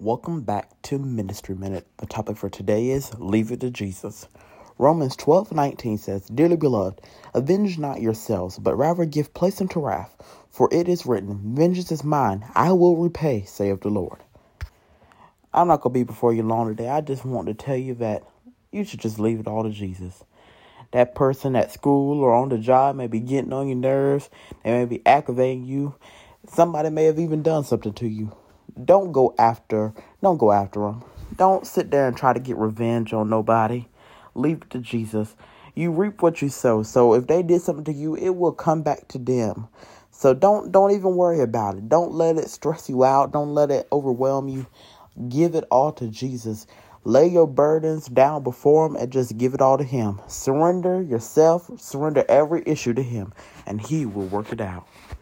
Welcome back to Ministry Minute. The topic for today is Leave it to Jesus. Romans 12 19 says, Dearly beloved, avenge not yourselves, but rather give place unto wrath, for it is written, Vengeance is mine, I will repay, saith the Lord. I'm not going to be before you long today. I just want to tell you that you should just leave it all to Jesus. That person at school or on the job may be getting on your nerves, they may be aggravating you. Somebody may have even done something to you don't go after don't go after them. Don't sit there and try to get revenge on nobody. Leave it to Jesus. You reap what you sow. So if they did something to you, it will come back to them. So don't don't even worry about it. Don't let it stress you out. Don't let it overwhelm you. Give it all to Jesus. Lay your burdens down before him and just give it all to him. Surrender yourself, surrender every issue to him, and he will work it out.